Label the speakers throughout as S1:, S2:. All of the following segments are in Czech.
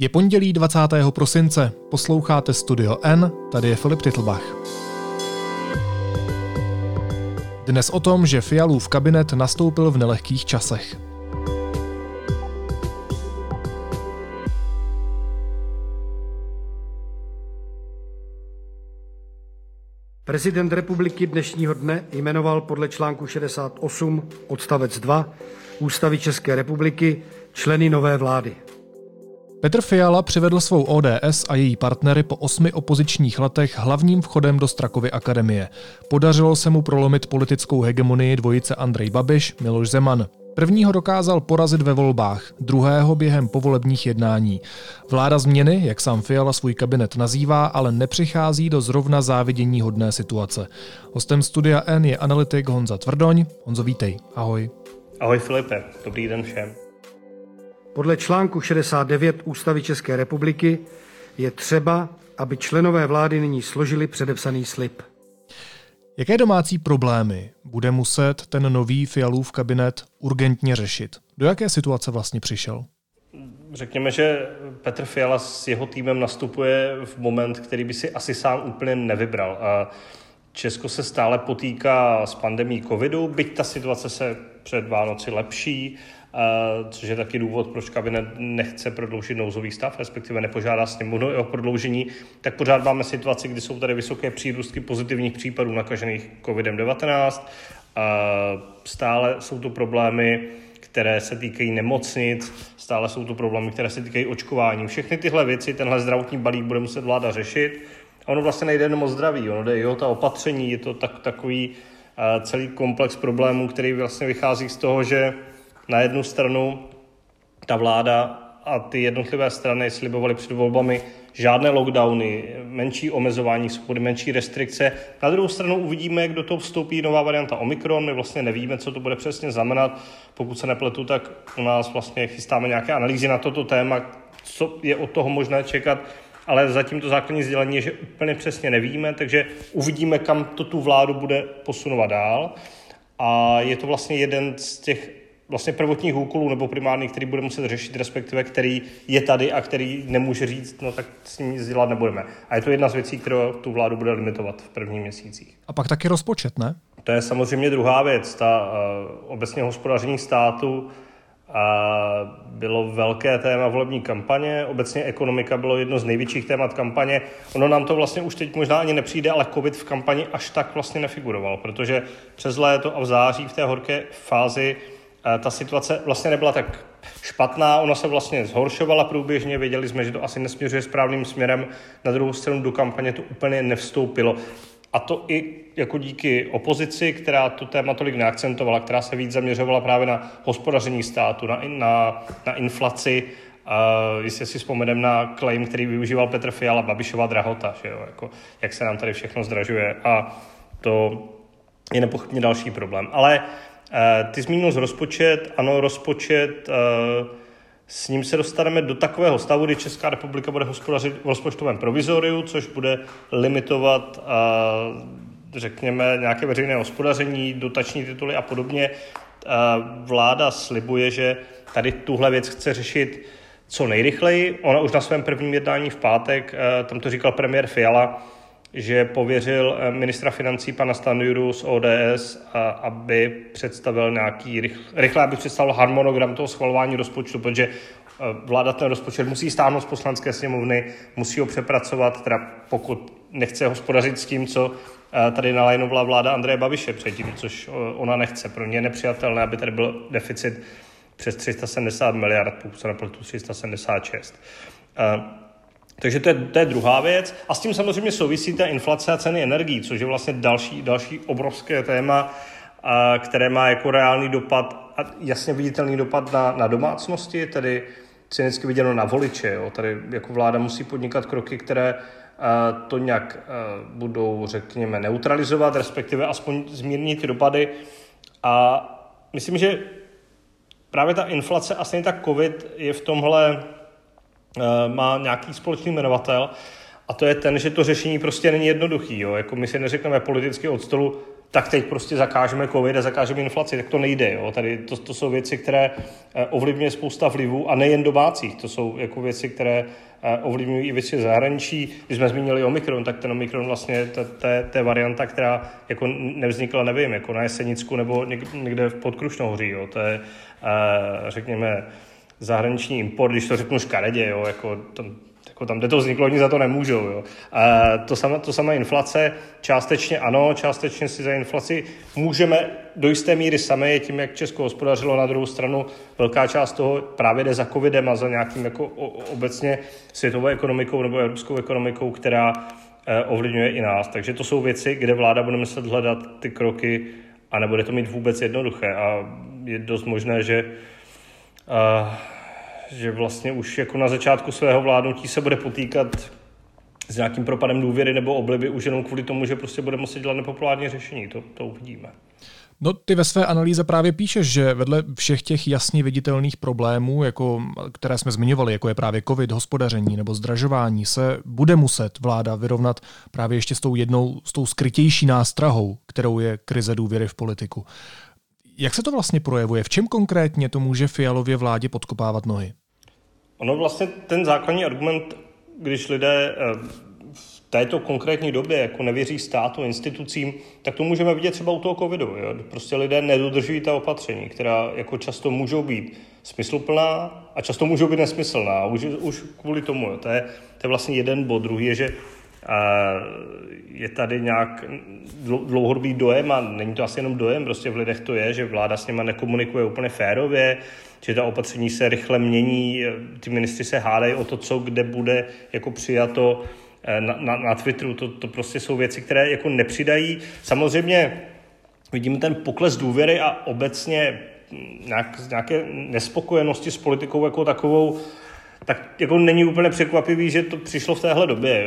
S1: Je pondělí 20. prosince, posloucháte Studio N, tady je Filip Titlbach. Dnes o tom, že Fialův kabinet nastoupil v nelehkých časech.
S2: Prezident republiky dnešního dne jmenoval podle článku 68 odstavec 2 Ústavy České republiky členy nové vlády.
S1: Petr Fiala přivedl svou ODS a její partnery po osmi opozičních letech hlavním vchodem do Strakovy akademie. Podařilo se mu prolomit politickou hegemonii dvojice Andrej Babiš, Miloš Zeman. Prvního dokázal porazit ve volbách, druhého během povolebních jednání. Vláda změny, jak sám Fiala svůj kabinet nazývá, ale nepřichází do zrovna závidění hodné situace. Hostem studia N je analytik Honza Tvrdoň. Honzo, vítej. Ahoj.
S3: Ahoj Filipe, dobrý den všem.
S2: Podle článku 69 Ústavy České republiky je třeba, aby členové vlády nyní složili předepsaný slib.
S1: Jaké domácí problémy bude muset ten nový Fialův kabinet urgentně řešit? Do jaké situace vlastně přišel?
S3: Řekněme, že Petr Fiala s jeho týmem nastupuje v moment, který by si asi sám úplně nevybral. A Česko se stále potýká s pandemí covidu, byť ta situace se před Vánoci lepší, což je taky důvod, proč kabinet nechce prodloužit nouzový stav, respektive nepožádá sněmovnu o prodloužení, tak pořád máme situaci, kdy jsou tady vysoké přírůstky pozitivních případů nakažených COVID-19. Stále jsou to problémy, které se týkají nemocnic, stále jsou to problémy, které se týkají očkování. Všechny tyhle věci, tenhle zdravotní balík bude muset vláda řešit. A ono vlastně nejde jenom o zdraví, ono jde i o ta opatření, je to tak, takový celý komplex problémů, který vlastně vychází z toho, že na jednu stranu ta vláda a ty jednotlivé strany slibovaly před volbami žádné lockdowny, menší omezování svobody, menší restrikce. Na druhou stranu uvidíme, jak do toho vstoupí nová varianta Omikron. My vlastně nevíme, co to bude přesně znamenat. Pokud se nepletu, tak u nás vlastně chystáme nějaké analýzy na toto téma, co je od toho možné čekat, ale zatím to základní sdělení je, že úplně přesně nevíme, takže uvidíme, kam to tu vládu bude posunovat dál. A je to vlastně jeden z těch vlastně prvotních úkolů nebo primárních, který bude muset řešit, respektive který je tady a který nemůže říct, no tak s ním nic dělat nebudeme. A je to jedna z věcí, kterou tu vládu bude limitovat v prvních měsících.
S1: A pak taky rozpočet, ne?
S3: To je samozřejmě druhá věc. Ta uh, obecně hospodaření státu a bylo velké téma volební kampaně, obecně ekonomika bylo jedno z největších témat kampaně. Ono nám to vlastně už teď možná ani nepřijde, ale covid v kampani až tak vlastně nefiguroval, protože přes léto a v září v té horké fázi ta situace vlastně nebyla tak špatná, ona se vlastně zhoršovala průběžně, věděli jsme, že to asi nesměřuje správným směrem, na druhou stranu do kampaně to úplně nevstoupilo. A to i jako díky opozici, která to téma tolik neakcentovala, která se víc zaměřovala právě na hospodaření státu, na, na, na inflaci. Uh, jestli si vzpomeneme na claim, který využíval Petr Fiala, Babišova drahota, že jo? Jako, jak se nám tady všechno zdražuje. A to je nepochybně další problém. Ale Eh, ty zmínil z rozpočet, ano, rozpočet, eh, s ním se dostaneme do takového stavu, kdy Česká republika bude hospodařit v rozpočtovém provizoriu, což bude limitovat, eh, řekněme, nějaké veřejné hospodaření, dotační tituly a podobně. Vláda slibuje, že tady tuhle věc chce řešit co nejrychleji. Ona už na svém prvním jednání v pátek, tam to říkal premiér Fiala, že pověřil eh, ministra financí pana Stanjuru z ODS, aby představil nějaký, rychle aby představil harmonogram toho schvalování rozpočtu, protože eh, vláda ten rozpočet musí stáhnout z poslanské sněmovny, musí ho přepracovat, teda pokud nechce hospodařit s tím, co eh, tady nalajnovala vláda Andreje Babiše předtím, což ona nechce. Pro ně je nepřijatelné, aby tady byl deficit přes 370 miliard, pokud se nepletu 376. Takže to je, to je druhá věc. A s tím samozřejmě souvisí ta inflace a ceny energií, což je vlastně další, další obrovské téma, a, které má jako reálný dopad a jasně viditelný dopad na, na domácnosti, tedy cynicky viděno na voliče. Jo. Tady jako vláda musí podnikat kroky, které a, to nějak a, budou, řekněme, neutralizovat, respektive aspoň zmírnit ty dopady. A myslím, že právě ta inflace a stejně tak covid je v tomhle má nějaký společný jmenovatel a to je ten, že to řešení prostě není jednoduchý. Jo? Jako my si neřekneme politicky od stolu, tak teď prostě zakážeme covid a zakážeme inflaci, tak to nejde. Jo. Tady to, to jsou věci, které eh, ovlivňuje spousta vlivů a nejen domácích. To jsou jako věci, které eh, ovlivňují i věci zahraničí. Když jsme zmínili Omikron, tak ten Omikron vlastně, to je varianta, která jako nevznikla, nevím, jako na Jesenicku nebo někde v Podkrušnohoří. To je, řekněme, zahraniční import, když to řeknu škaredě, jo, jako tam, jako tam, kde to vzniklo, oni za to nemůžou. Jo. A to, samé, to samé inflace, částečně ano, částečně si za inflaci můžeme do jisté míry sami, tím, jak Česko hospodařilo na druhou stranu, velká část toho právě jde za covidem a za nějakým jako obecně světovou ekonomikou nebo evropskou ekonomikou, která eh, ovlivňuje i nás. Takže to jsou věci, kde vláda bude muset hledat ty kroky a nebude to mít vůbec jednoduché. A je dost možné, že že vlastně už jako na začátku svého vládnutí se bude potýkat s nějakým propadem důvěry nebo obliby už jenom kvůli tomu, že prostě bude muset dělat nepopulární řešení. To, to uvidíme.
S1: No, ty ve své analýze právě píšeš, že vedle všech těch jasně viditelných problémů, jako, které jsme zmiňovali, jako je právě covid, hospodaření nebo zdražování, se bude muset vláda vyrovnat právě ještě s tou jednou, s tou skrytější nástrahou, kterou je krize důvěry v politiku. Jak se to vlastně projevuje? V čem konkrétně to může Fialově vládě podkopávat nohy?
S3: Ono vlastně ten základní argument, když lidé eh, v této konkrétní době jako nevěří státu, institucím, tak to můžeme vidět třeba u toho covidu. Jo? Prostě lidé nedodržují ta opatření, která jako často můžou být smysluplná a často můžou být nesmyslná. Už, už kvůli tomu. Jo? To, je, to je vlastně jeden bod. Druhý je, že je tady nějak dlouhodobý dojem a není to asi jenom dojem, prostě v lidech to je, že vláda s nima nekomunikuje úplně férově, že ta opatření se rychle mění, ty ministři se hádají o to, co kde bude jako přijato eh, na, na, na Twitteru. To, to prostě jsou věci, které jako nepřidají. Samozřejmě vidíme ten pokles důvěry a obecně nějak, nějaké nespokojenosti s politikou jako takovou tak jako není úplně překvapivý, že to přišlo v téhle době.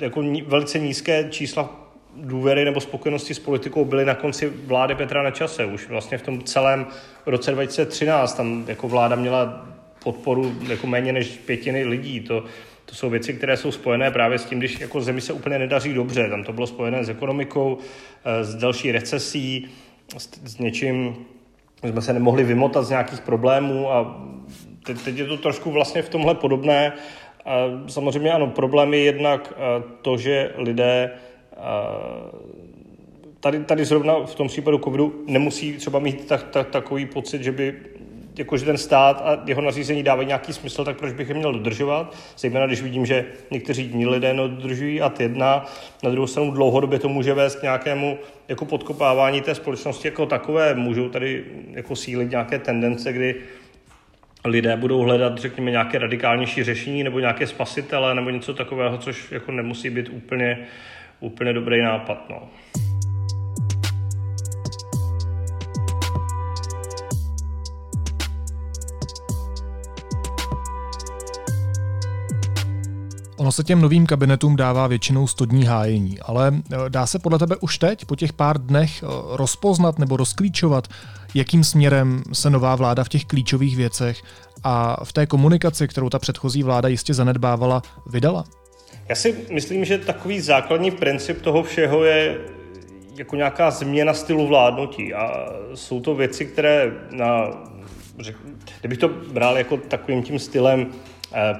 S3: Jako velice nízké čísla důvěry nebo spokojenosti s politikou byly na konci vlády Petra Nečase. Už vlastně v tom celém roce 2013 tam jako vláda měla podporu jako méně než pětiny lidí. To, to jsou věci, které jsou spojené právě s tím, když jako zemi se úplně nedaří dobře. Tam to bylo spojené s ekonomikou, eh, s další recesí, s, s něčím, jsme se nemohli vymotat z nějakých problémů a teď, teď je to trošku vlastně v tomhle podobné. Samozřejmě ano, problém je jednak to, že lidé tady, tady zrovna v tom případu covidu nemusí třeba mít tak, tak, takový pocit, že by jakože ten stát a jeho nařízení dávají nějaký smysl, tak proč bych je měl dodržovat? Zejména když vidím, že někteří dní lidé nedodržují a jedna. Na druhou stranu dlouhodobě to může vést k nějakému jako podkopávání té společnosti jako takové. Můžou tady jako sílit nějaké tendence, kdy lidé budou hledat, řekněme, nějaké radikálnější řešení nebo nějaké spasitele nebo něco takového, což jako nemusí být úplně, úplně dobrý nápad. No.
S1: Ono se těm novým kabinetům dává většinou 100 dní hájení, ale eh, dá se podle tebe už teď, po těch pár dnech, eh, rozpoznat nebo rozklíčovat, jakým směrem se nová vláda v těch klíčových věcech a v té komunikaci, kterou ta předchozí vláda jistě zanedbávala, vydala?
S3: Já si myslím, že takový základní princip toho všeho je jako nějaká změna stylu vládnutí a jsou to věci, které na, kdybych to bral jako takovým tím stylem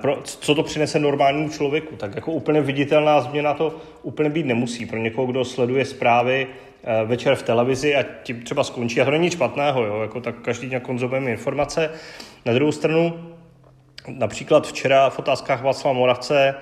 S3: pro, co to přinese normálnímu člověku, tak jako úplně viditelná změna to úplně být nemusí. Pro někoho, kdo sleduje zprávy eh, večer v televizi a tím třeba skončí, a to není špatného, jo, jako tak každý nějak konzumujeme informace. Na druhou stranu, například včera v otázkách Václava Moravce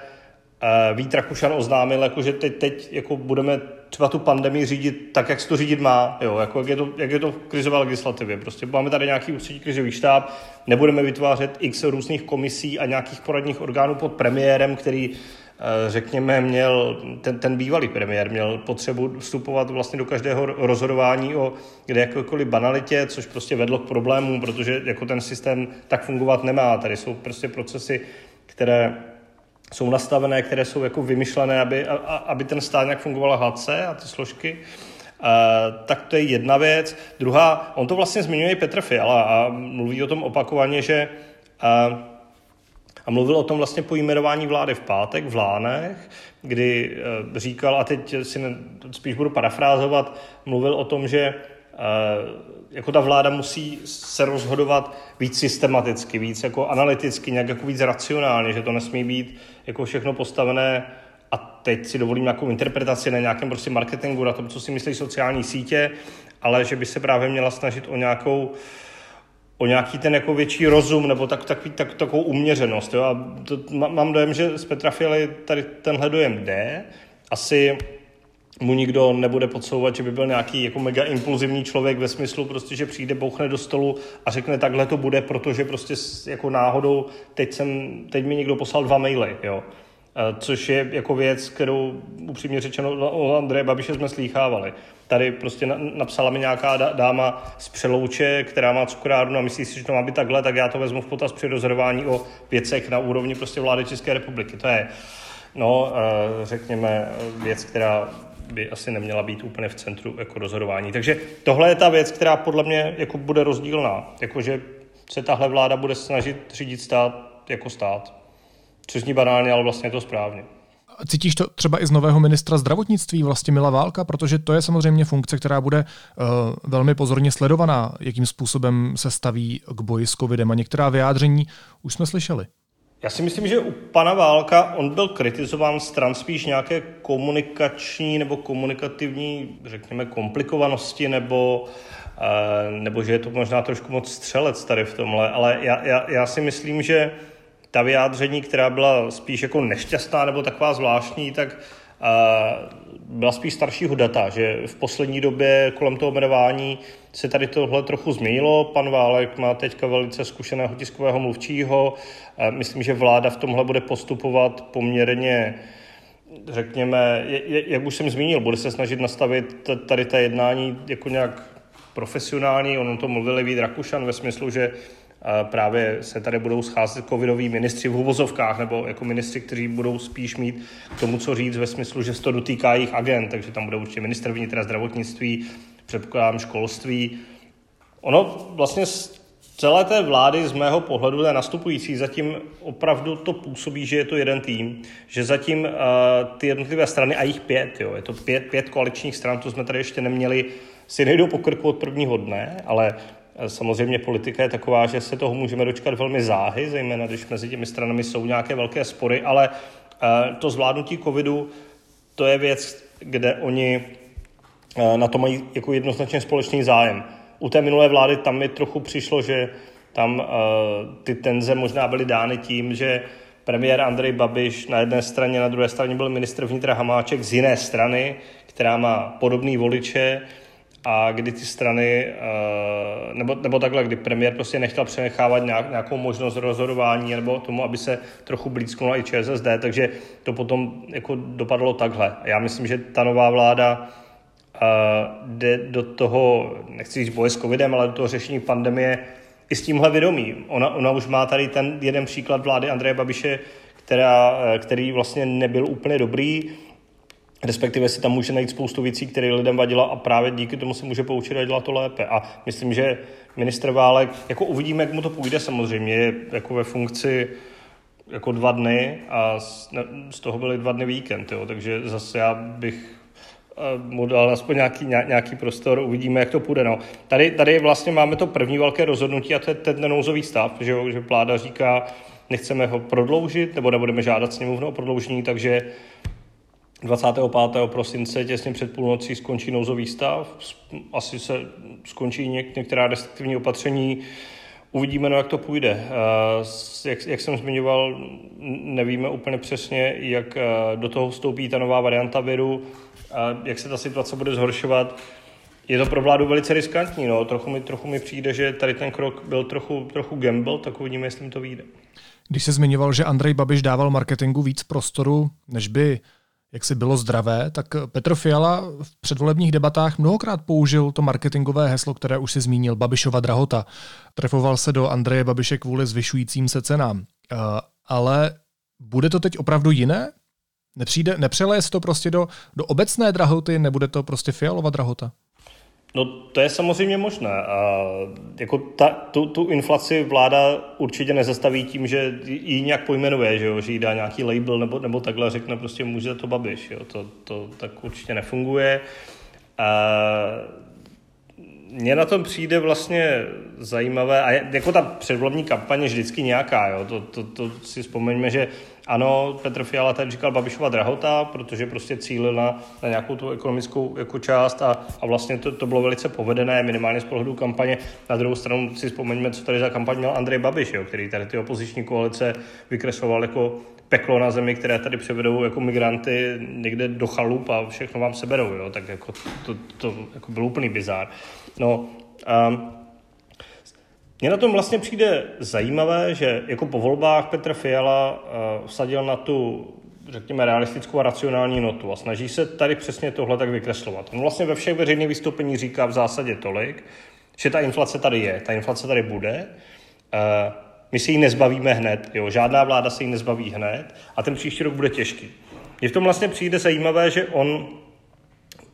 S3: Eh, Vít Rakušan oznámil, jako, že teď, teď jako budeme třeba tu pandemii řídit tak, jak se to řídit má, jo, jako jak, je to, jak je to v krizové legislativě. Prostě máme tady nějaký ústřední krizový štáb, nebudeme vytvářet x různých komisí a nějakých poradních orgánů pod premiérem, který eh, řekněme, měl, ten, ten bývalý premiér měl potřebu vstupovat vlastně do každého rozhodování o kde jakékoliv banalitě, což prostě vedlo k problémům, protože jako ten systém tak fungovat nemá. Tady jsou prostě procesy, které jsou nastavené, které jsou jako vymyšlené, aby, a, aby ten stát nějak fungoval hladce a ty složky. Uh, tak to je jedna věc. Druhá, on to vlastně zmiňuje Petr Fiala a mluví o tom opakovaně, že uh, a mluvil o tom vlastně po jmenování vlády v pátek v Lánech, kdy eh, říkal, a teď si ne, spíš budu parafrázovat, mluvil o tom, že jako ta vláda musí se rozhodovat víc systematicky, víc jako analyticky, nějak jako víc racionálně, že to nesmí být jako všechno postavené a teď si dovolím nějakou interpretaci na nějakém prostě marketingu, na tom, co si myslí sociální sítě, ale že by se právě měla snažit o nějakou o nějaký ten jako větší rozum nebo tak, tak, tak, takovou uměřenost. Jo? A to, mám dojem, že z Petra Fialy tady tenhle dojem jde. Asi mu nikdo nebude podsouvat, že by byl nějaký jako mega impulzivní člověk ve smyslu prostě, že přijde, bouchne do stolu a řekne takhle to bude, protože prostě jako náhodou teď, jsem, teď mi někdo poslal dva maily, jo. Což je jako věc, kterou upřímně řečeno o Andreje Babiše jsme slýchávali. Tady prostě napsala mi nějaká dáma z Přelouče, která má cukrárnu a myslí si, že to má být takhle, tak já to vezmu v potaz při rozhodování o věcech na úrovni prostě vlády České republiky. To je, no, řekněme, věc, která by asi neměla být úplně v centru jako rozhodování. Takže tohle je ta věc, která podle mě jako bude rozdílná. Jakože se tahle vláda bude snažit řídit stát jako stát. Což zní banálně, ale vlastně je to správně.
S1: Cítíš to třeba i z nového ministra zdravotnictví, vlastně Mila Válka, protože to je samozřejmě funkce, která bude uh, velmi pozorně sledovaná, jakým způsobem se staví k boji s covidem a některá vyjádření už jsme slyšeli.
S3: Já si myslím, že u pana Válka on byl kritizován stran spíš nějaké komunikační nebo komunikativní, řekněme, komplikovanosti nebo, uh, nebo že je to možná trošku moc střelec tady v tomhle, ale já, já, já si myslím, že ta vyjádření, která byla spíš jako nešťastná nebo taková zvláštní, tak byla spíš staršího data, že v poslední době kolem toho jmenování se tady tohle trochu změnilo. Pan Válek má teďka velice zkušeného tiskového mluvčího. Myslím, že vláda v tomhle bude postupovat poměrně řekněme, jak už jsem zmínil, bude se snažit nastavit tady ta jednání jako nějak profesionální. On to mluvil Vít Rakušan ve smyslu, že právě se tady budou scházet covidoví ministři v uvozovkách, nebo jako ministři, kteří budou spíš mít k tomu, co říct ve smyslu, že se to dotýká jejich agent, takže tam bude určitě minister vnitra zdravotnictví, předpokládám školství. Ono vlastně z celé té vlády z mého pohledu je nastupující zatím opravdu to působí, že je to jeden tým, že zatím uh, ty jednotlivé strany, a jich pět, jo, je to pět, pět koaličních stran, to jsme tady ještě neměli, si nejdou po krku od prvního dne, ale Samozřejmě politika je taková, že se toho můžeme dočkat velmi záhy, zejména když mezi těmi stranami jsou nějaké velké spory, ale eh, to zvládnutí covidu, to je věc, kde oni eh, na to mají jako jednoznačně společný zájem. U té minulé vlády tam mi trochu přišlo, že tam eh, ty tenze možná byly dány tím, že premiér Andrej Babiš na jedné straně, na druhé straně byl ministr vnitra Hamáček z jiné strany, která má podobný voliče, a kdy ty strany, eh, nebo, nebo takhle, kdy premiér prostě nechtěl přenechávat nějakou možnost rozhodování nebo tomu, aby se trochu blízknula i ČSSD, takže to potom jako dopadlo takhle. Já myslím, že ta nová vláda uh, jde do toho, nechci říct boje s covidem, ale do toho řešení pandemie i s tímhle vědomí. Ona, ona už má tady ten jeden příklad vlády Andreje Babiše, která, eh, který vlastně nebyl úplně dobrý, respektive si tam může najít spoustu věcí, které lidem vadila a právě díky tomu se může poučit a dělat to lépe. A myslím, že ministr Válek, jako uvidíme, jak mu to půjde samozřejmě, je jako ve funkci jako dva dny a z, toho byly dva dny víkend, jo, takže zase já bych eh, mu dal aspoň nějaký, nějaký prostor, uvidíme, jak to půjde. No. Tady, tady vlastně máme to první velké rozhodnutí a to je ten nouzový stav, že, jo, že vláda říká, nechceme ho prodloužit, nebo nebudeme žádat sněmovnu o prodloužení, takže 25. prosince těsně před půlnocí skončí nouzový stav, asi se skončí něk- některá restriktivní opatření, uvidíme, no, jak to půjde. Eh, jak, jak jsem zmiňoval, nevíme úplně přesně, jak eh, do toho vstoupí ta nová varianta viru, jak se ta situace bude zhoršovat. Je to pro vládu velice riskantní, no. trochu, mi, trochu mi přijde, že tady ten krok byl trochu, trochu gamble, tak uvidíme, jestli mi to vyjde.
S1: Když se zmiňoval, že Andrej Babiš dával marketingu víc prostoru, než by jak si bylo zdravé, tak Petr Fiala v předvolebních debatách mnohokrát použil to marketingové heslo, které už si zmínil, Babišova drahota. Trefoval se do Andreje Babiše kvůli zvyšujícím se cenám. Uh, ale bude to teď opravdu jiné? Nepřijde, nepřeleje se to prostě do, do obecné drahoty, nebude to prostě Fialova drahota?
S3: No to je samozřejmě možné. A jako ta, tu, tu inflaci vláda určitě nezastaví tím, že ji nějak pojmenuje, že, jo? že jí dá nějaký label nebo, nebo takhle řekne prostě může to babiš. Jo? To, to tak určitě nefunguje. A mně na tom přijde vlastně zajímavé, a jako ta předvolební kampaně vždycky nějaká, jo? To, to, to si vzpomeňme, že ano, Petr Fiala tady říkal Babišova drahota, protože prostě cílil na, na nějakou tu ekonomickou jako část a, a vlastně to, to bylo velice povedené, minimálně z pohledu kampaně. Na druhou stranu si vzpomeňme, co tady za kampaň měl Andrej Babiš, jo, který tady ty opoziční koalice vykresloval jako peklo na zemi, které tady převedou jako migranty někde do chalup a všechno vám seberou, jo, tak jako to, to jako byl úplný bizár. No, um, mně na tom vlastně přijde zajímavé, že jako po volbách Petr Fiala uh, vsadil na tu, řekněme, realistickou a racionální notu a snaží se tady přesně tohle tak vykreslovat. On vlastně ve všech veřejných vystoupení říká v zásadě tolik, že ta inflace tady je, ta inflace tady bude, uh, my si ji nezbavíme hned, jo, žádná vláda se ji nezbaví hned a ten příští rok bude těžký. Mně v tom vlastně přijde zajímavé, že on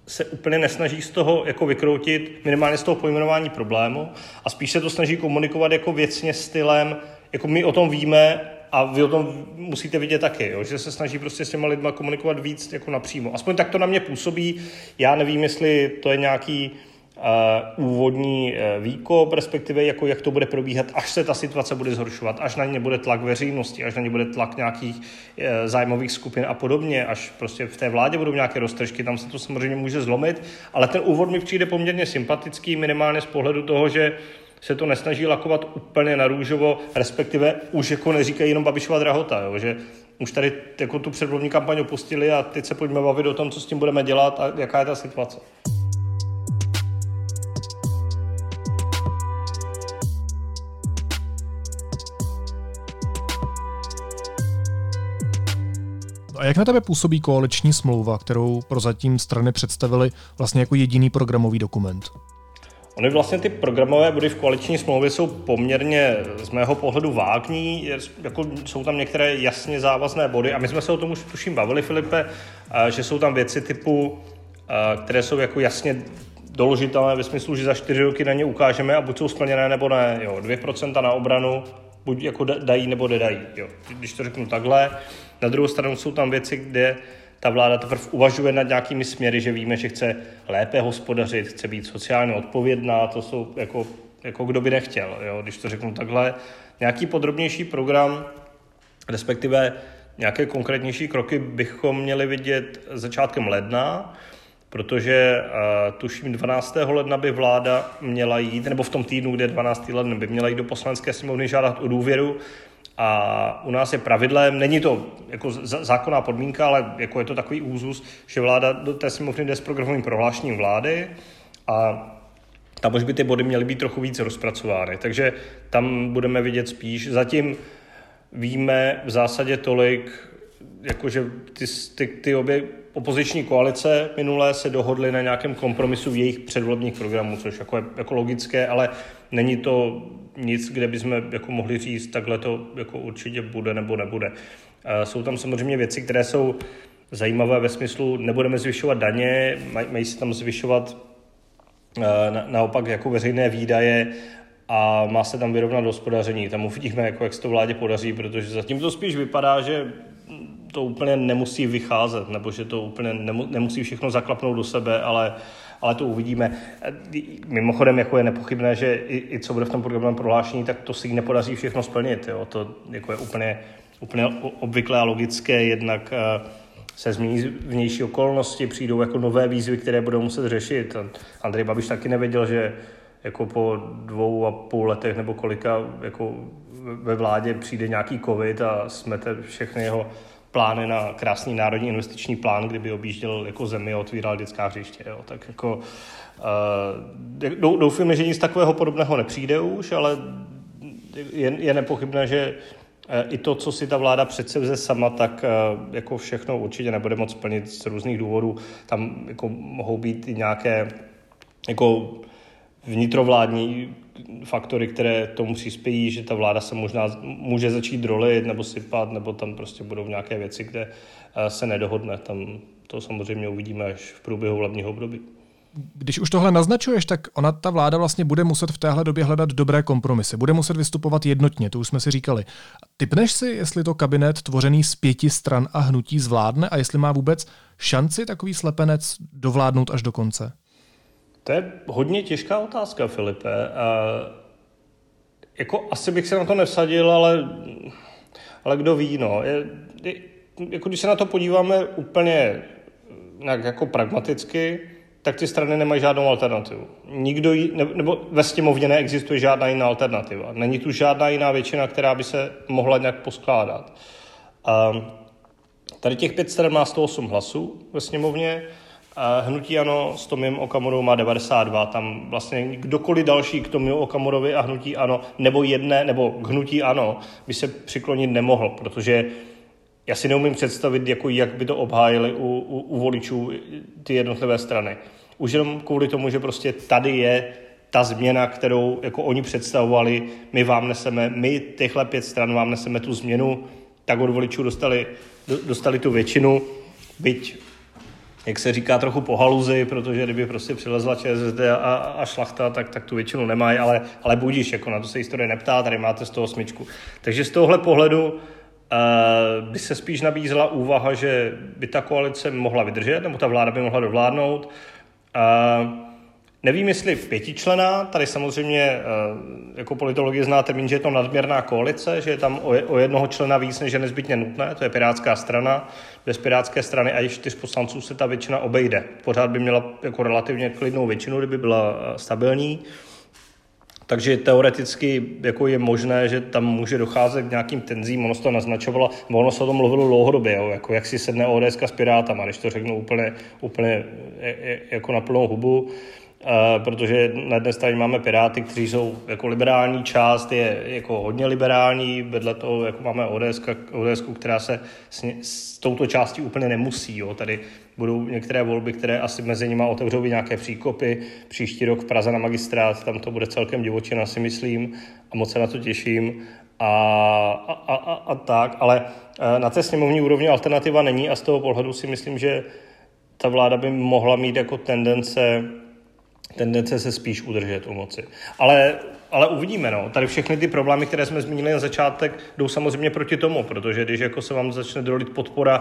S3: se úplně nesnaží z toho jako vykroutit, minimálně z toho pojmenování problému a spíš se to snaží komunikovat jako věcně stylem, jako my o tom víme a vy o tom musíte vidět taky, jo? že se snaží prostě s těma lidma komunikovat víc jako napřímo. Aspoň tak to na mě působí. Já nevím, jestli to je nějaký uh, úvodní uh, výkop, respektive jako jak to bude probíhat, až se ta situace bude zhoršovat, až na ně bude tlak veřejnosti, až na ně bude tlak nějakých uh, zájmových skupin a podobně, až prostě v té vládě budou nějaké roztržky, tam se to samozřejmě může zlomit, ale ten úvod mi přijde poměrně sympatický, minimálně z pohledu toho, že se to nesnaží lakovat úplně na růžovo, respektive už jako neříkají jenom Babišova drahota, jo, že už tady jako tu předvolební kampaň opustili a teď se pojďme bavit o tom, co s tím budeme dělat a jaká je ta situace.
S1: A jak na tebe působí koaliční smlouva, kterou prozatím strany představily vlastně jako jediný programový dokument?
S3: Ony vlastně ty programové body v koaliční smlouvě jsou poměrně z mého pohledu vágní, jako jsou tam některé jasně závazné body a my jsme se o tom už tuším bavili, Filipe, že jsou tam věci typu, které jsou jako jasně doložitelné ve smyslu, že za čtyři roky na ně ukážeme a buď jsou splněné nebo ne. Jo, 2% na obranu, buď jako dají nebo nedají. Jo. Když to řeknu takhle, na druhou stranu jsou tam věci, kde ta vláda teprve uvažuje nad nějakými směry, že víme, že chce lépe hospodařit, chce být sociálně odpovědná, to jsou jako, jako kdo by nechtěl, jo, když to řeknu takhle. Nějaký podrobnější program, respektive nějaké konkrétnější kroky bychom měli vidět začátkem ledna, protože uh, tuším 12. ledna by vláda měla jít, nebo v tom týdnu, kde 12. ledna by měla jít do poslanecké sněmovny žádat o důvěru a u nás je pravidlem, není to jako zákonná podmínka, ale jako je to takový úzus, že vláda do té sněmovny jde s programovým prohlášením vlády a tam už by ty body měly být trochu víc rozpracovány. Takže tam budeme vidět spíš. Zatím víme v zásadě tolik, jakože ty, ty, ty obě opoziční koalice minulé se dohodly na nějakém kompromisu v jejich předvolebních programů, což jako je jako logické, ale není to nic, kde bychom jako mohli říct, takhle to jako určitě bude nebo nebude. Jsou tam samozřejmě věci, které jsou zajímavé ve smyslu, nebudeme zvyšovat daně, mají se tam zvyšovat na, naopak jako veřejné výdaje a má se tam vyrovnat hospodaření. Tam uvidíme, jako jak se to vládě podaří, protože zatím to spíš vypadá, že to úplně nemusí vycházet, nebo že to úplně nemusí všechno zaklapnout do sebe, ale ale to uvidíme. Mimochodem, jako je nepochybné, že i, i co bude v tom programovém prohlášení, tak to si nepodaří všechno splnit. Jo. To jako je úplně, úplně obvyklé a logické, jednak eh, se změní vnější okolnosti, přijdou jako nové výzvy, které budou muset řešit. Andrej Babiš taky nevěděl, že jako po dvou a půl letech nebo kolika jako ve vládě přijde nějaký covid a smete všechny jeho plány na krásný národní investiční plán, kdyby objížděl jako zemi a otvíral dětská hřiště. Jo. Tak jako, uh, doufám, že nic takového podobného nepřijde už, ale je, je nepochybné, že eh, i to, co si ta vláda předsevze sama, tak eh, jako všechno určitě nebude moc splnit z různých důvodů. Tam jako mohou být i nějaké jako vnitrovládní faktory, které tomu přispějí, že ta vláda se možná může začít rolit nebo sypat, nebo tam prostě budou nějaké věci, kde eh, se nedohodne. Tam to samozřejmě uvidíme až v průběhu volebního období.
S1: když už tohle naznačuješ, tak ona, ta vláda vlastně bude muset v téhle době hledat dobré kompromisy. Bude muset vystupovat jednotně, to už jsme si říkali. Typneš si, jestli to kabinet tvořený z pěti stran a hnutí zvládne a jestli má vůbec šanci takový slepenec dovládnout až do konce?
S3: To je hodně těžká otázka, Filipe. A jako asi bych se na to nevsadil, ale, ale kdo ví, no. Je, je, jako když se na to podíváme úplně nějak jako pragmaticky, tak ty strany nemají žádnou alternativu. Nikdo jí, nebo ve sněmovně neexistuje žádná jiná alternativa. Není tu žádná jiná většina, která by se mohla nějak poskládat. A tady těch pět stran má 108 hlasů ve sněmovně, hnutí Ano s Tomiem Okamurou má 92. Tam vlastně kdokoliv další k Tomiu Okamurovi a hnutí Ano, nebo jedné, nebo k hnutí Ano, by se přiklonit nemohl, protože já si neumím představit, jako jak by to obhájili u, u, u voličů ty jednotlivé strany. Už jenom kvůli tomu, že prostě tady je ta změna, kterou jako oni představovali, my vám neseme, my těchhle pět stran vám neseme tu změnu, tak od voličů dostali, dostali tu většinu, byť jak se říká, trochu po haluzi, protože kdyby prostě přilezla ČSSD a, a šlachta, tak, tak tu většinu nemají, ale, ale budíš, jako na to se historie neptá, tady máte z toho smyčku. Takže z tohohle pohledu Uh, by se spíš nabízela úvaha, že by ta koalice mohla vydržet, nebo ta vláda by mohla dovládnout. Uh, nevím, jestli pětičlená, tady samozřejmě uh, jako politologie zná termín, že je to nadměrná koalice, že je tam o, jednoho člena víc, než je nezbytně nutné, to je Pirátská strana. Bez Pirátské strany a i čtyř poslanců se ta většina obejde. Pořád by měla jako relativně klidnou většinu, kdyby byla stabilní. Takže teoreticky jako je možné, že tam může docházet k nějakým tenzím, ono se to naznačovalo, ono se o tom mluvilo dlouhodobě, jo, jako jak si sedne ODS s Pirátama, když to řeknu úplně, úplně jako na plnou hubu, Uh, protože na jedné straně máme Piráty, kteří jsou jako liberální část, je jako hodně liberální, vedle toho jako máme ODS, ODS která se s, s touto částí úplně nemusí. Jo. Tady budou některé volby, které asi mezi nimi otevřou i nějaké příkopy. Příští rok v Praze na magistrát, tam to bude celkem divočina, si myslím, a moc se na to těším. A, a, a, a tak, ale eh, na té sněmovní úrovni alternativa není a z toho pohledu si myslím, že ta vláda by mohla mít jako tendence tendence se spíš udržet u moci. Ale, ale uvidíme, no. Tady všechny ty problémy, které jsme zmínili na začátek, jdou samozřejmě proti tomu, protože když jako se vám začne drolit podpora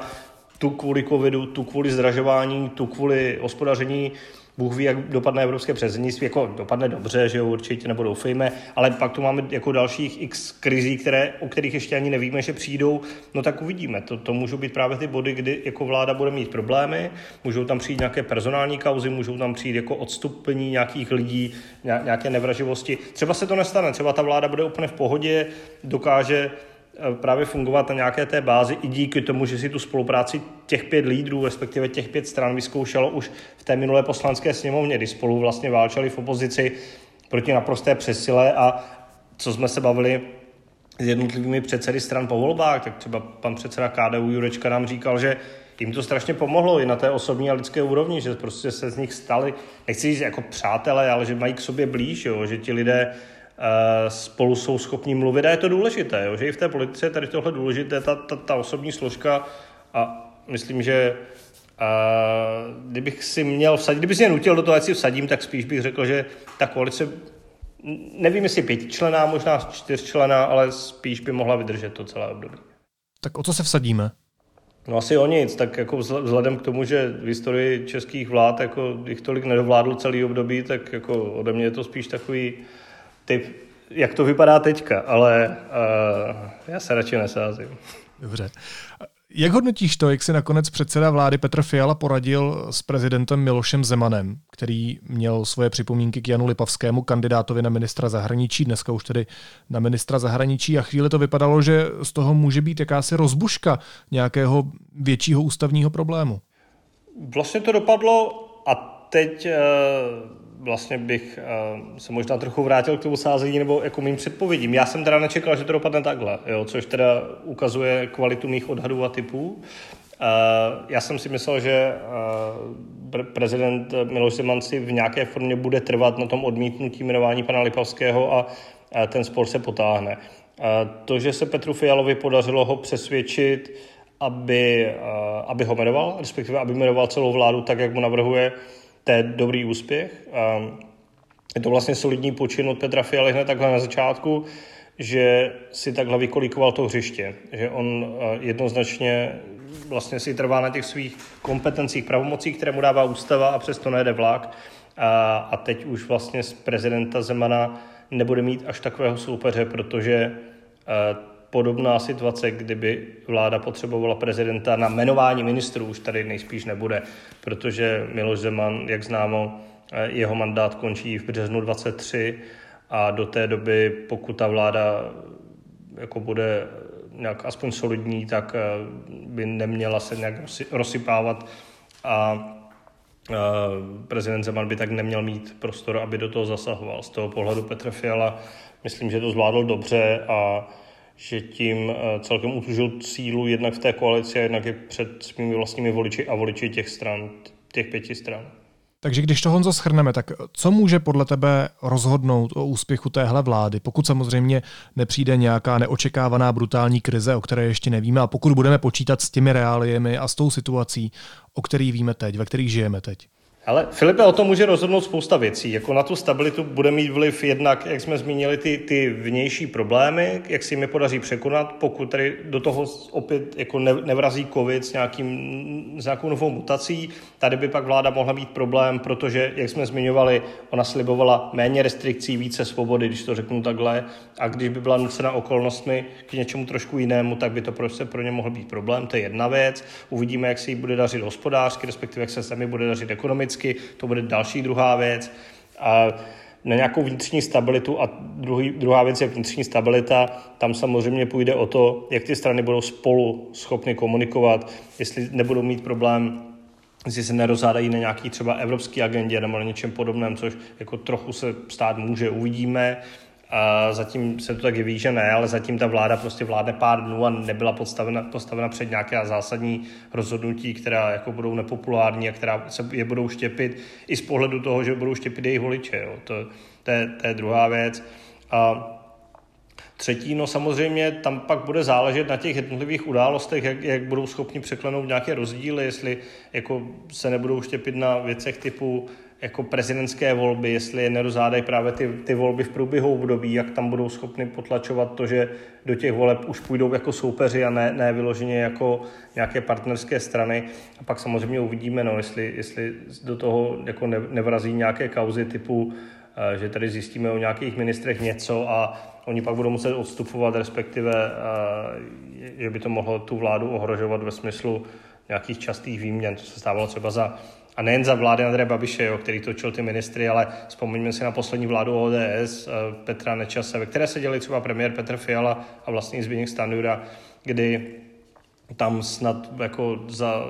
S3: tu kvůli covidu, tu kvůli zdražování, tu kvůli hospodaření Bůh ví, jak dopadne evropské předsednictví, jako dopadne dobře, že jo, určitě, nebo doufejme, ale pak tu máme jako dalších x krizí, které, o kterých ještě ani nevíme, že přijdou, no tak uvidíme. To, to můžou být právě ty body, kdy jako vláda bude mít problémy, můžou tam přijít nějaké personální kauzy, můžou tam přijít jako odstupení nějakých lidí, nějaké nevraživosti. Třeba se to nestane, třeba ta vláda bude úplně v pohodě, dokáže právě fungovat na nějaké té bázi i díky tomu, že si tu spolupráci těch pět lídrů, respektive těch pět stran vyzkoušelo už v té minulé poslanské sněmovně, kdy spolu vlastně válčeli v opozici proti naprosté přesile a co jsme se bavili s jednotlivými předsedy stran po volbách, tak třeba pan předseda KDU Jurečka nám říkal, že jim to strašně pomohlo i na té osobní a lidské úrovni, že prostě se z nich stali, nechci říct jako přátelé, ale že mají k sobě blíž, jo, že ti lidé Eh, spolu jsou schopni mluvit a je to důležité, jo, že i v té politice je tady tohle důležité, ta, ta, ta osobní složka a myslím, že a eh, kdybych si měl vsadit, kdybych si mě nutil do toho, ať si vsadím, tak spíš bych řekl, že ta koalice, nevím jestli pětičlená, možná čtyřčlená, ale spíš by mohla vydržet to celé období.
S1: Tak o co se vsadíme?
S3: No asi o nic, tak jako vzhledem k tomu, že v historii českých vlád jako jich tolik nedovládl celý období, tak jako ode mě je to spíš takový typ, jak to vypadá teďka, ale uh, já se radši nesázím.
S1: Dobře. Jak hodnotíš to, jak si nakonec předseda vlády Petr Fiala poradil s prezidentem Milošem Zemanem, který měl svoje připomínky k Janu Lipavskému, kandidátovi na ministra zahraničí, dneska už tedy na ministra zahraničí a chvíli to vypadalo, že z toho může být jakási rozbuška nějakého většího ústavního problému?
S3: Vlastně to dopadlo a teď uh vlastně bych uh, se možná trochu vrátil k tomu sázení nebo jako mým předpovědím. Já jsem teda nečekal, že to dopadne takhle, jo, což teda ukazuje kvalitu mých odhadů a typů. Uh, já jsem si myslel, že uh, prezident Miloš Zeman si v nějaké formě bude trvat na tom odmítnutí jmenování pana Lipavského a ten spor se potáhne. To, že se Petru Fialovi podařilo ho přesvědčit, aby, aby ho jmenoval, respektive aby jmenoval celou vládu tak, jak mu navrhuje to je dobrý úspěch. Je to vlastně solidní počin od Petra Fialy hned takhle na začátku, že si takhle vykolíkoval to hřiště, že on jednoznačně vlastně si trvá na těch svých kompetencích, pravomocích, které mu dává ústava a přesto nejde vlak. A, a teď už vlastně z prezidenta Zemana nebude mít až takového soupeře, protože podobná situace, kdyby vláda potřebovala prezidenta na jmenování ministrů, už tady nejspíš nebude, protože Miloš Zeman, jak známo, eh, jeho mandát končí v březnu 23 a do té doby, pokud ta vláda jako bude nějak aspoň solidní, tak eh, by neměla se nějak rozsypávat a eh, prezident Zeman by tak neměl mít prostor, aby do toho zasahoval. Z toho pohledu Petr Fiala myslím, že to zvládl dobře a že tím eh, celkem utužil sílu jednak v té koalici a jednak i před svými vlastními voliči a voliči těch stran, těch pěti stran.
S1: Takže když to Honzo schrneme, tak co může podle tebe rozhodnout o úspěchu téhle vlády, pokud samozřejmě nepřijde nějaká neočekávaná brutální krize, o které ještě nevíme, a pokud budeme počítat s těmi reáliemi a s tou situací, o kterých víme teď, ve kterých žijeme teď?
S3: Ale Filipe, o tom může rozhodnout spousta věcí. Jako na tu stabilitu bude mít vliv jednak, jak jsme zmínili, ty, ty vnější problémy, jak si mi podaří překonat, pokud tady do toho opět jako nevrazí covid s, nějakým, s nějakou novou mutací. Tady by pak vláda mohla mít problém, protože, jak jsme zmiňovali, ona slibovala méně restrikcí, více svobody, když to řeknu takhle, a když by byla nucena okolnostmi k něčemu trošku jinému, tak by to prostě pro ně mohl být problém. To je jedna věc. Uvidíme, jak se jí bude dařit hospodářsky, respektive jak se sami bude dařit ekonomicky vždycky, to bude další druhá věc. A na nějakou vnitřní stabilitu a druhý, druhá věc je vnitřní stabilita. Tam samozřejmě půjde o to, jak ty strany budou spolu schopny komunikovat, jestli nebudou mít problém jestli se nerozádají na nějaký třeba evropský agendě nebo na něčem podobném, což jako trochu se stát může, uvidíme. A zatím se to tak ví, že ne, ale zatím ta vláda prostě vládne pár dnů a nebyla postavena, postavena před nějaké zásadní rozhodnutí, která jako budou nepopulární a která se je budou štěpit i z pohledu toho, že budou štěpit jejich voliče. Jo. To, to, je, to je druhá věc. A Třetí, no samozřejmě tam pak bude záležet na těch jednotlivých událostech, jak, jak budou schopni překlenout nějaké rozdíly, jestli jako se nebudou štěpit na věcech typu jako prezidentské volby, jestli je nerozádají právě ty, ty volby v průběhu období, jak tam budou schopni potlačovat to, že do těch voleb už půjdou jako soupeři a ne, ne vyloženě jako nějaké partnerské strany. A pak samozřejmě uvidíme, no, jestli, jestli do toho jako nevrazí nějaké kauzy typu, eh, že tady zjistíme o nějakých ministrech něco a oni pak budou muset odstupovat, respektive, eh, že by to mohlo tu vládu ohrožovat ve smyslu nějakých častých výměn, co se stávalo třeba za a nejen za vlády Andreje Babiše, jo, který točil ty ministry, ale vzpomeňme si na poslední vládu ODS eh, Petra Nečase, ve které se třeba premiér Petr Fiala a vlastní Zbigněk Stanjura, kdy tam snad jako za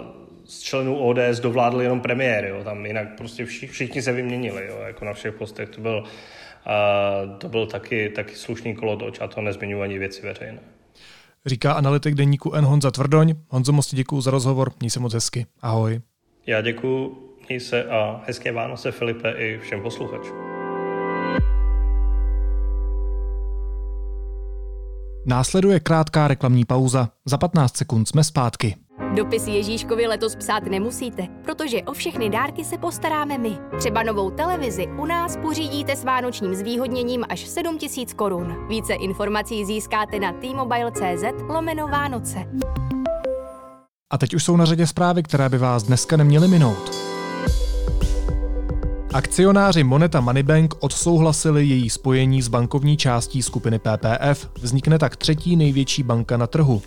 S3: z členů ODS dovládl jenom premiér, jo. tam jinak prostě všichni, všichni se vyměnili, jo, jako na všech postech, to byl, uh, to byl taky, taky slušný kolotoč a to nezmiňuji ani věci veřejné.
S1: Říká analytik deníku N. Honza Tvrdoň. Honzo, moc děkuji za rozhovor, měj se moc hezky. Ahoj.
S3: Já děkuji, měj se a hezké Vánoce Filipe i všem posluchačům.
S1: Následuje krátká reklamní pauza. Za 15 sekund jsme zpátky.
S4: Dopis Ježíškovi letos psát nemusíte, protože o všechny dárky se postaráme my. Třeba novou televizi u nás pořídíte s vánočním zvýhodněním až 7000 korun. Více informací získáte na t-mobile.cz lomeno Vánoce.
S1: A teď už jsou na řadě zprávy, které by vás dneska neměly minout. Akcionáři Moneta Moneybank odsouhlasili její spojení s bankovní částí skupiny PPF. Vznikne tak třetí největší banka na trhu.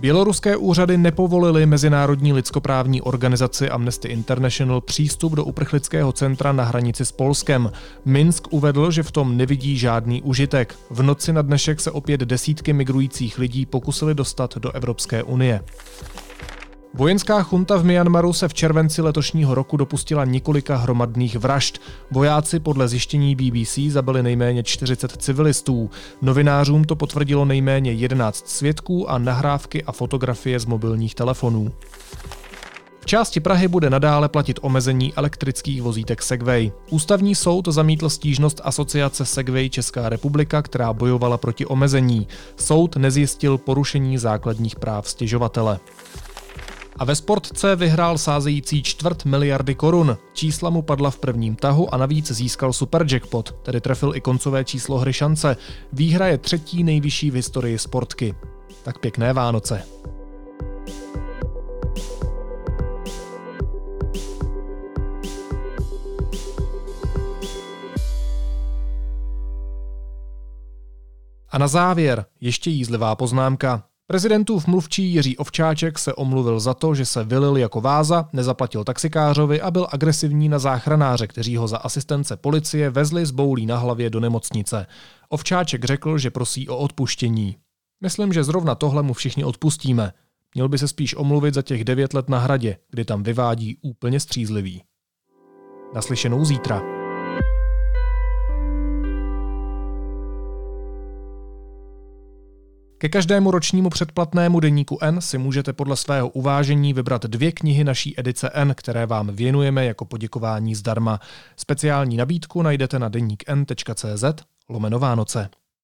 S1: Běloruské úřady nepovolily Mezinárodní lidskoprávní organizaci Amnesty International přístup do uprchlického centra na hranici s Polskem. Minsk uvedl, že v tom nevidí žádný užitek. V noci na dnešek se opět desítky migrujících lidí pokusili dostat do Evropské unie. Vojenská chunta v Myanmaru se v červenci letošního roku dopustila několika hromadných vražd. Vojáci podle zjištění BBC zabili nejméně 40 civilistů. Novinářům to potvrdilo nejméně 11 svědků a nahrávky a fotografie z mobilních telefonů. V části Prahy bude nadále platit omezení elektrických vozítek Segway. Ústavní soud zamítl stížnost asociace Segway Česká republika, která bojovala proti omezení. Soud nezjistil porušení základních práv stěžovatele. A ve sportce vyhrál sázející čtvrt miliardy korun. Čísla mu padla v prvním tahu a navíc získal super jackpot, tedy trefil i koncové číslo hry šance. Výhra je třetí nejvyšší v historii sportky. Tak pěkné Vánoce. A na závěr ještě jízlivá poznámka. Prezidentův mluvčí Jiří Ovčáček se omluvil za to, že se vylil jako váza, nezaplatil taxikářovi a byl agresivní na záchranáře, kteří ho za asistence policie vezli z boulí na hlavě do nemocnice. Ovčáček řekl, že prosí o odpuštění. Myslím, že zrovna tohle mu všichni odpustíme. Měl by se spíš omluvit za těch devět let na hradě, kdy tam vyvádí úplně střízlivý. Naslyšenou zítra. Ke každému ročnímu předplatnému deníku N si můžete podle svého uvážení vybrat dvě knihy naší edice N, které vám věnujeme jako poděkování zdarma. Speciální nabídku najdete na deníkn.cz lomeno Vánoce.